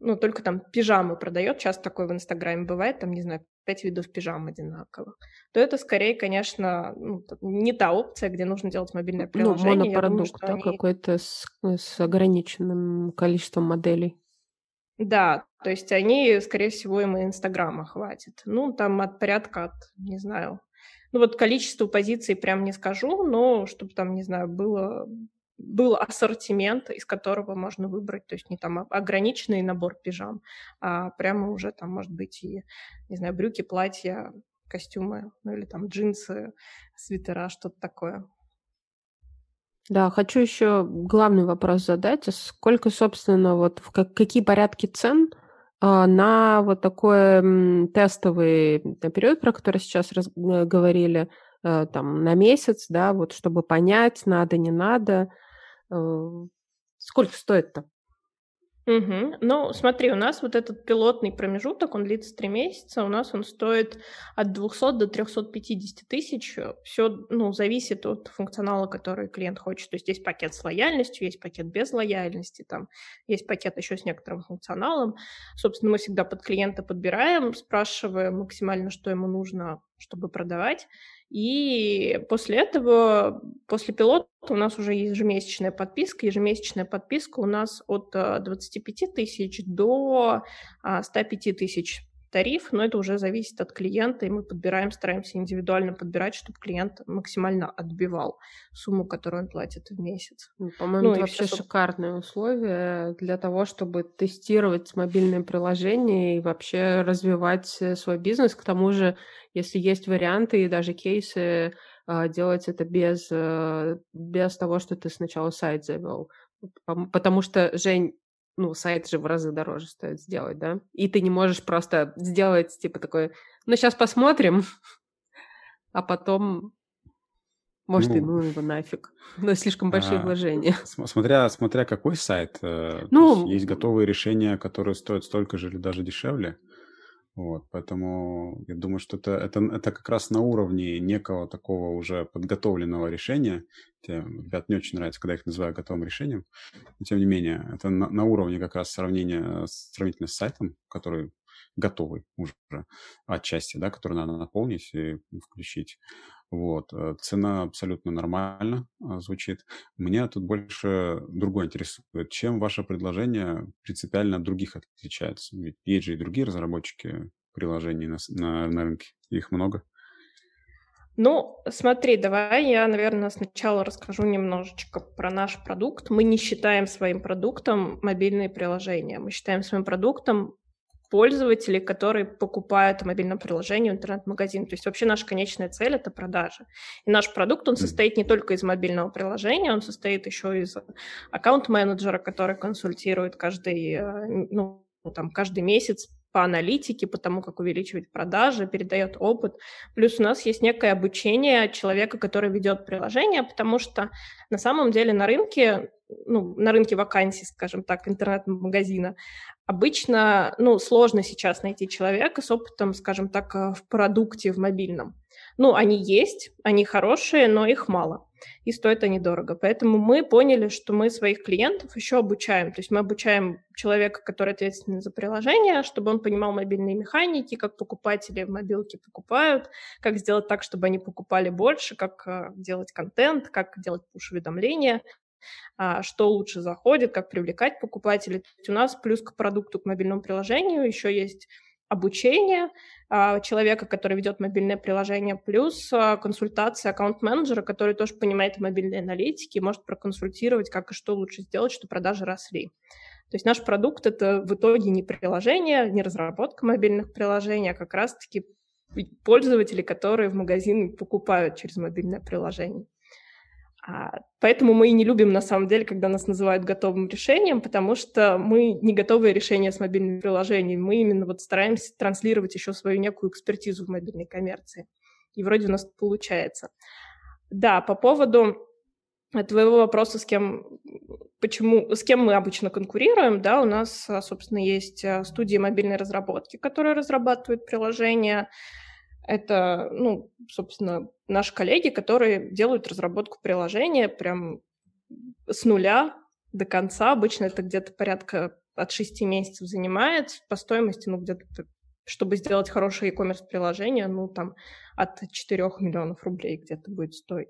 ну, только там пижамы продает, часто такое в Инстаграме бывает, там, не знаю, пять видов пижам одинаковых, то это скорее, конечно, ну, не та опция, где нужно делать мобильное ну, приложение. Ну, монопродукт, да, они... какой-то с, с ограниченным количеством моделей. Да, то есть они, скорее всего, им и Инстаграма хватит. Ну, там от порядка от, не знаю, ну вот количество позиций прям не скажу, но чтобы там, не знаю, было был ассортимент, из которого можно выбрать, то есть не там ограниченный набор пижам, а прямо уже там может быть и, не знаю, брюки, платья, костюмы, ну или там джинсы, свитера, что-то такое. Да, хочу еще главный вопрос задать. А сколько, собственно, вот как, какие порядки цен а, на вот такой м, тестовый период, про который сейчас раз, э, говорили, а, там на месяц, да, вот чтобы понять, надо, не надо. А, сколько стоит-то? Угу. Ну, смотри, у нас вот этот пилотный промежуток, он длится три месяца, у нас он стоит от 200 до 350 тысяч. Все, ну, зависит от функционала, который клиент хочет. То есть есть пакет с лояльностью, есть пакет без лояльности, там есть пакет еще с некоторым функционалом. Собственно, мы всегда под клиента подбираем, спрашиваем максимально, что ему нужно, чтобы продавать. И после этого, после пилота у нас уже ежемесячная подписка. Ежемесячная подписка у нас от 25 э, тысяч до 105 а, тысяч тариф, но это уже зависит от клиента, и мы подбираем, стараемся индивидуально подбирать, чтобы клиент максимально отбивал сумму, которую он платит в месяц. Ну, по-моему, ну, это вообще все... шикарные условия для того, чтобы тестировать мобильные приложения и вообще развивать э, свой бизнес. К тому же, если есть варианты и даже кейсы, а, делать это без, э, без того, что ты сначала сайт завел. Потому что, Жень, ну, сайт же в разы дороже стоит сделать, да? И ты не можешь просто сделать, типа, такой, ну, сейчас посмотрим, <laughs> а потом, может, ну, и ну его нафиг. <laughs> Но слишком большие а, вложения. <laughs> Смотря, смотря какой сайт. Э, ну, есть, есть готовые решения, которые стоят столько же или даже дешевле. Вот, поэтому я думаю, что это, это, это как раз на уровне некого такого уже подготовленного решения. Тем, ребят не очень нравится, когда я их называю готовым решением. Но тем не менее, это на, на уровне как раз сравнения, сравнительно с сайтом, который готовый уже отчасти, да, который надо наполнить и включить. Вот. Э, цена абсолютно нормально а, звучит. Меня тут больше другое интересует. Чем ваше предложение принципиально от других отличается? Ведь есть же и другие разработчики приложений на, на, на рынке. Их много. Ну, смотри, давай я, наверное, сначала расскажу немножечко про наш продукт. Мы не считаем своим продуктом мобильные приложения. Мы считаем своим продуктом пользователей, которые покупают мобильное приложение в интернет-магазин. То есть вообще наша конечная цель — это продажи. И наш продукт, он состоит не только из мобильного приложения, он состоит еще из аккаунт-менеджера, который консультирует каждый, э, ну, там, каждый месяц по аналитике, по тому, как увеличивать продажи, передает опыт. Плюс у нас есть некое обучение человека, который ведет приложение, потому что на самом деле на рынке, ну, на рынке вакансий, скажем так, интернет-магазина, обычно, ну, сложно сейчас найти человека с опытом, скажем так, в продукте, в мобильном. Ну, они есть, они хорошие, но их мало, и стоят они дорого. Поэтому мы поняли, что мы своих клиентов еще обучаем. То есть мы обучаем человека, который ответственен за приложение, чтобы он понимал мобильные механики, как покупатели в мобилке покупают, как сделать так, чтобы они покупали больше, как э, делать контент, как делать пуш-уведомления, а, что лучше заходит, как привлекать покупателей. У нас плюс к продукту, к мобильному приложению еще есть обучение а, человека, который ведет мобильное приложение, плюс а, консультация аккаунт-менеджера, который тоже понимает мобильные аналитики и может проконсультировать, как и что лучше сделать, чтобы продажи росли. То есть наш продукт — это в итоге не приложение, не разработка мобильных приложений, а как раз-таки пользователи, которые в магазин покупают через мобильное приложение. А, поэтому мы и не любим, на самом деле, когда нас называют готовым решением, потому что мы не готовые решения с мобильными приложениями. Мы именно вот стараемся транслировать еще свою некую экспертизу в мобильной коммерции. И вроде у нас получается. Да, по поводу твоего вопроса, с кем, почему, с кем мы обычно конкурируем, да, у нас, собственно, есть э, студии мобильной разработки, которые разрабатывают приложения, это, ну, собственно, наши коллеги, которые делают разработку приложения прям с нуля до конца. Обычно это где-то порядка от 6 месяцев занимает. По стоимости, ну, где-то, чтобы сделать хорошее e-commerce приложение, ну, там, от 4 миллионов рублей где-то будет стоить.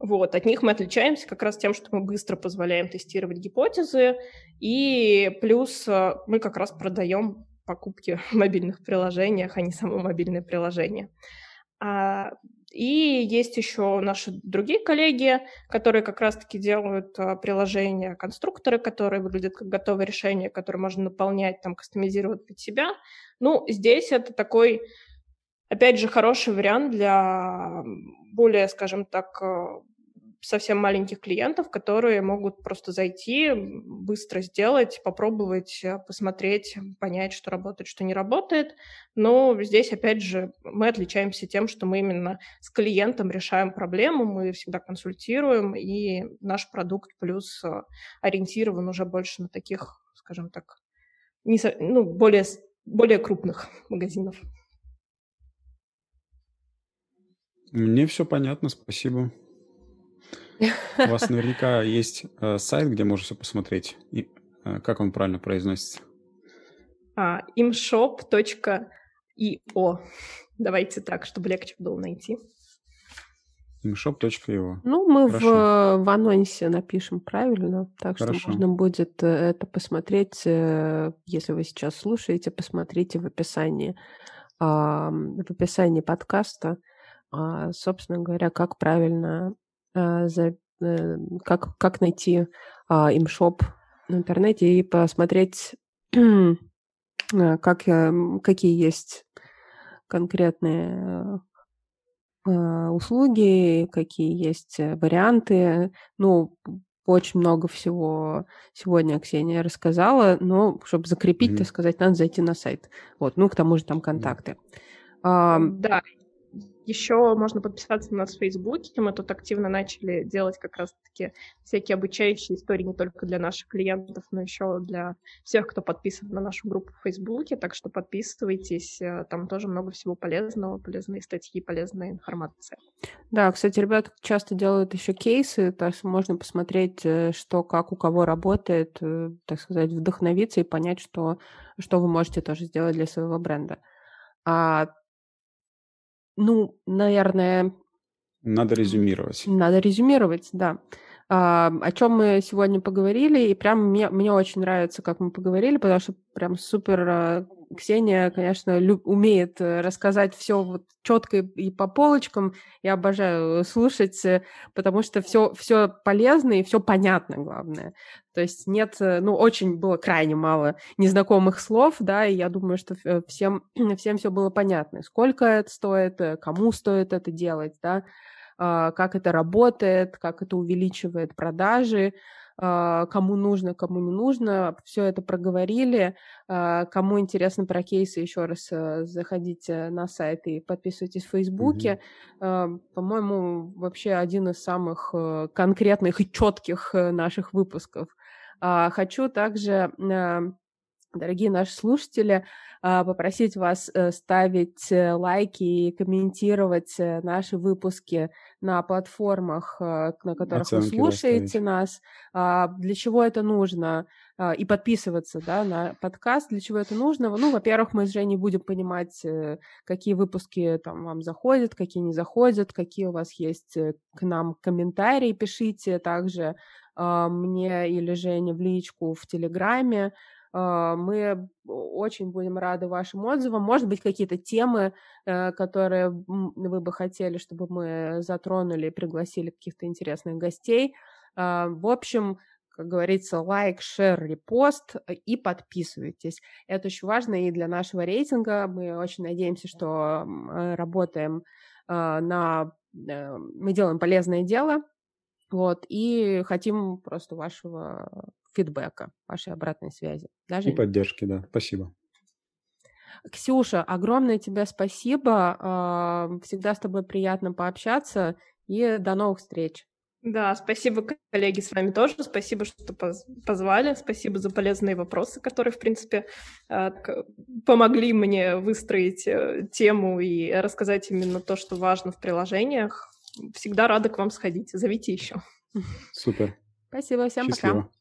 Вот, от них мы отличаемся как раз тем, что мы быстро позволяем тестировать гипотезы, и плюс э, мы как раз продаем покупки в мобильных приложениях, а не само мобильное приложение. А И есть еще наши другие коллеги, которые как раз-таки делают а, приложения, конструкторы, которые выглядят как готовое решение, которое можно наполнять, там, кастомизировать под себя. Ну, здесь это такой, опять же, хороший вариант для более, скажем так, а, совсем маленьких клиентов, которые могут просто зайти, быстро сделать, попробовать, э, посмотреть, понять, что работает, что не работает. Но здесь, опять же, мы отличаемся тем, что мы именно с клиентом решаем проблему, мы всегда консультируем, и наш продукт плюс э, ориентирован уже больше на таких, скажем так, не, ну, более, более крупных магазинов. Мне все понятно, спасибо. У вас <laughs> наверняка есть э, сайт, где можно все посмотреть. И, э, как он правильно произносится? А, imshop.io. Давайте так, чтобы легче было найти. imshop.io. Ну, мы в, в анонсе напишем правильно, так Хорошо. что можно будет э, это посмотреть, если вы сейчас слушаете, посмотрите в описании, в описании подкаста, а, собственно говоря, как правильно за, э, как, как найти а, имшоп в интернете и посмотреть, <clears throat> э, как, какие есть конкретные услуги, какие есть варианты. Ну, очень много всего сегодня Ксения рассказала, но чтобы закрепить, mm-hmm. так сказать, надо зайти на сайт. Вот, ну, к тому же там контакты. Mm-hmm. Да, еще можно подписаться на нас в Фейсбуке. Мы тут активно начали делать как раз-таки всякие обучающие истории не только для наших клиентов, но еще для всех, кто подписан на нашу группу в Фейсбуке. Так что подписывайтесь. Э, там тоже много всего полезного, полезные статьи, полезная информация. Да, кстати, ребята часто делают еще кейсы, так что можно посмотреть, э, что, как у кого работает, э, так сказать, вдохновиться и понять, что, что вы можете тоже сделать для своего бренда. А ну, наверное... Надо резюмировать. Надо резюмировать, да. О чем мы сегодня поговорили, и прям мне, мне очень нравится, как мы поговорили, потому что прям супер а, Ксения, конечно, люб, умеет э, рассказать все вот четко и, по полочкам. Я обожаю слушать, э, потому что все, все полезно и все понятно, главное. То есть нет, э, ну, очень было крайне мало незнакомых слов, да, и я думаю, что всем, <clears throat> всем все было понятно. Сколько это стоит, кому стоит это делать, да, как это работает, как это увеличивает продажи, а, кому нужно, кому не нужно. Все это проговорили. А, кому интересно про кейсы, еще раз э, заходите на сайт и подписывайтесь в Фейсбуке. Mm-hmm. По-моему, вообще один из самых э, конкретных и четких э, наших выпусков. Хочу также дорогие наши слушатели, а, попросить вас э, ставить э, лайки и комментировать э, наши выпуски на платформах, на которых Оценки вы слушаете нас. А, для чего это нужно? А, и подписываться да, на подкаст. Для чего это нужно? Ну, во-первых, мы с Женей будем понимать, какие выпуски там вам заходят, какие не заходят, какие у вас есть к нам комментарии. Пишите также мне или Жене в личку в Телеграме. А, мы очень будем рады вашим отзывам. Может быть, какие-то темы, э, которые вы бы хотели, чтобы мы затронули, пригласили каких-то интересных гостей. А, в общем, как говорится, лайк, шер, репост э, и подписывайтесь. Это очень важно и для нашего рейтинга. Мы очень надеемся, что э, работаем на... Мы делаем полезное дело, вот, и хотим просто вашего фидбэка, вашей обратной связи. Даже... И поддержки, да. Спасибо. Ксюша, огромное тебе спасибо. А, всегда с тобой приятно пообщаться. И до новых встреч. Да, спасибо, коллеги, с вами тоже. Спасибо, что позвали. Спасибо за полезные вопросы, которые, в принципе, а, помогли мне выстроить э, тему и рассказать именно то, что важно в приложениях. Всегда рада к вам сходить. Зовите еще. Супер. Спасибо, всем Счастливо. пока.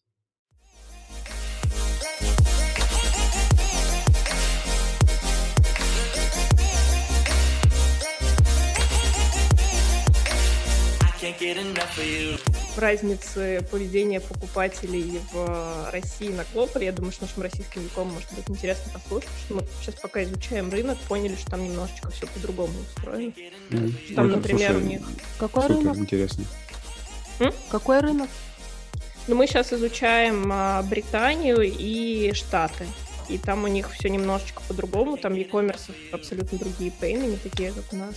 Разницы поведения покупателей в России на Клополе. Я думаю, что нашим российским языком может быть интересно послушать, что мы сейчас пока изучаем рынок, поняли, что там немножечко все по-другому устроено. Mm. Там, например, слушай, у них... Какой рынок? интересно. М? Какой рынок? Ну, мы сейчас изучаем а, Британию и Штаты и там у них все немножечко по-другому, там e-commerce абсолютно другие пейны, не такие, как у нас.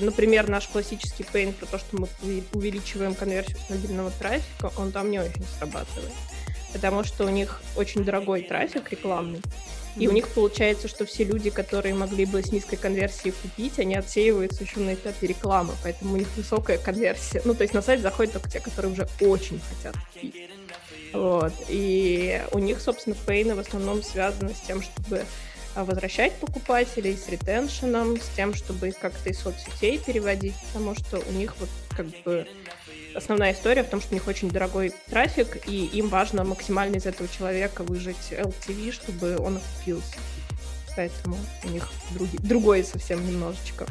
Например, наш классический пейн про то, что мы увеличиваем конверсию с мобильного трафика, он там не очень срабатывает, потому что у них очень дорогой трафик рекламный, и у них получается, что все люди, которые могли бы с низкой конверсией купить, они отсеиваются еще на этапе рекламы, поэтому у них высокая конверсия. Ну, то есть на сайт заходят только те, которые уже очень хотят купить. Вот. И у них, собственно, пейны в основном связаны с тем, чтобы а, возвращать покупателей, с ретеншеном, с тем, чтобы их как-то из соцсетей переводить, потому что у них вот как бы основная история в том, что у них очень дорогой трафик, и им важно максимально из этого человека выжить LTV, чтобы он окупился. Поэтому у них други, другое совсем немножечко,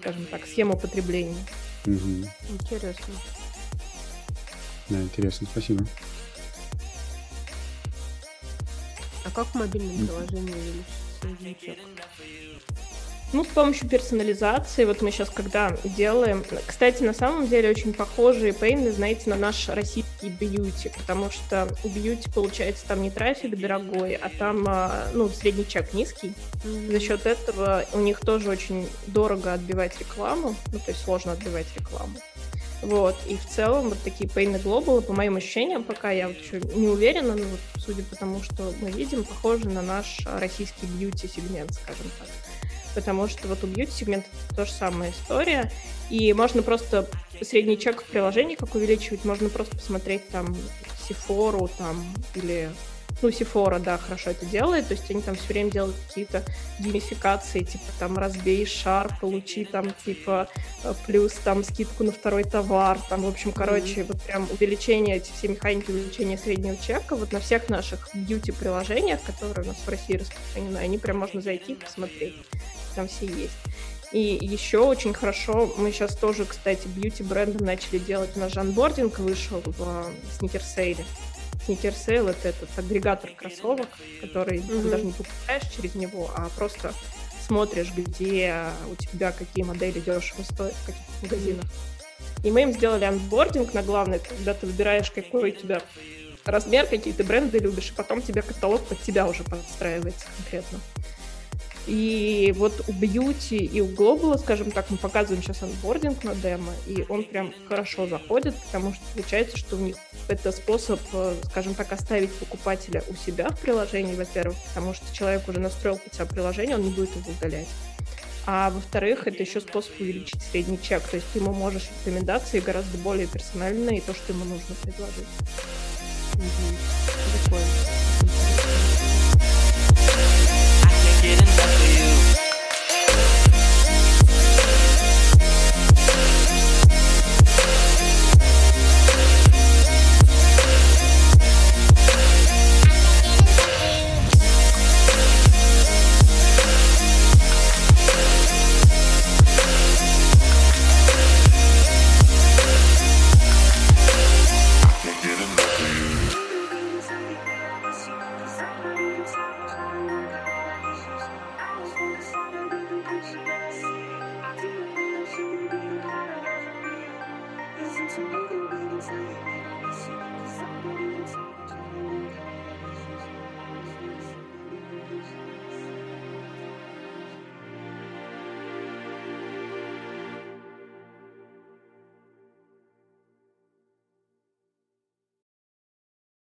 скажем так, схема потребления. Угу. Интересно. Да, интересно, спасибо. А как в мобильном приложении увеличить язычок? Ну, с помощью персонализации, вот мы сейчас когда делаем... Кстати, на самом деле очень похожие пейны, знаете, на наш российский бьюти, потому что у бьюти, получается, там не трафик дорогой, а там, а, ну, средний чек низкий. Mm-hmm. За счет этого у них тоже очень дорого отбивать рекламу, ну, то есть сложно отбивать рекламу. Вот, и в целом вот такие Pain Global, по моим ощущениям, пока я вот еще не уверена, но вот судя по тому, что мы видим, похожи на наш российский бьюти-сегмент, скажем так. Потому что вот у бьюти-сегмента то же самая история, и можно просто средний чек в приложении как увеличивать, можно просто посмотреть там Сифору там или ну, Сифора, да, хорошо это делает, то есть они там все время делают какие-то геймификации, типа там разбей шар, получи там типа э, плюс там скидку на второй товар, там, в общем, короче, mm-hmm. вот прям увеличение, эти все механики увеличения среднего чека, вот на всех наших бьюти-приложениях, которые у нас в России распространены, они прям можно зайти и посмотреть, там все есть. И еще очень хорошо, мы сейчас тоже, кстати, бьюти-брендом начали делать, же анбординг вышел в сникерсейле. Sneaker это этот агрегатор кроссовок, который mm-hmm. ты даже не покупаешь через него, а просто смотришь, где у тебя какие модели дешево стоят, в каких магазинах. И мы им сделали анбординг на главный, когда ты выбираешь, какой у тебя размер, какие ты бренды любишь, и потом тебе каталог под тебя уже подстраивается конкретно. И вот у Beauty и у Global, скажем так, мы показываем сейчас анбординг на демо, и он прям хорошо заходит, потому что получается, что у них это способ, э, скажем так, оставить покупателя у себя в приложении, во-первых, потому что человек уже настроил под себя приложение, он не будет его удалять. А во-вторых, это еще способ увеличить средний чек. То есть ты ему можешь рекомендации гораздо более персональные, и то, что ему нужно предложить. Угу. Прикольно.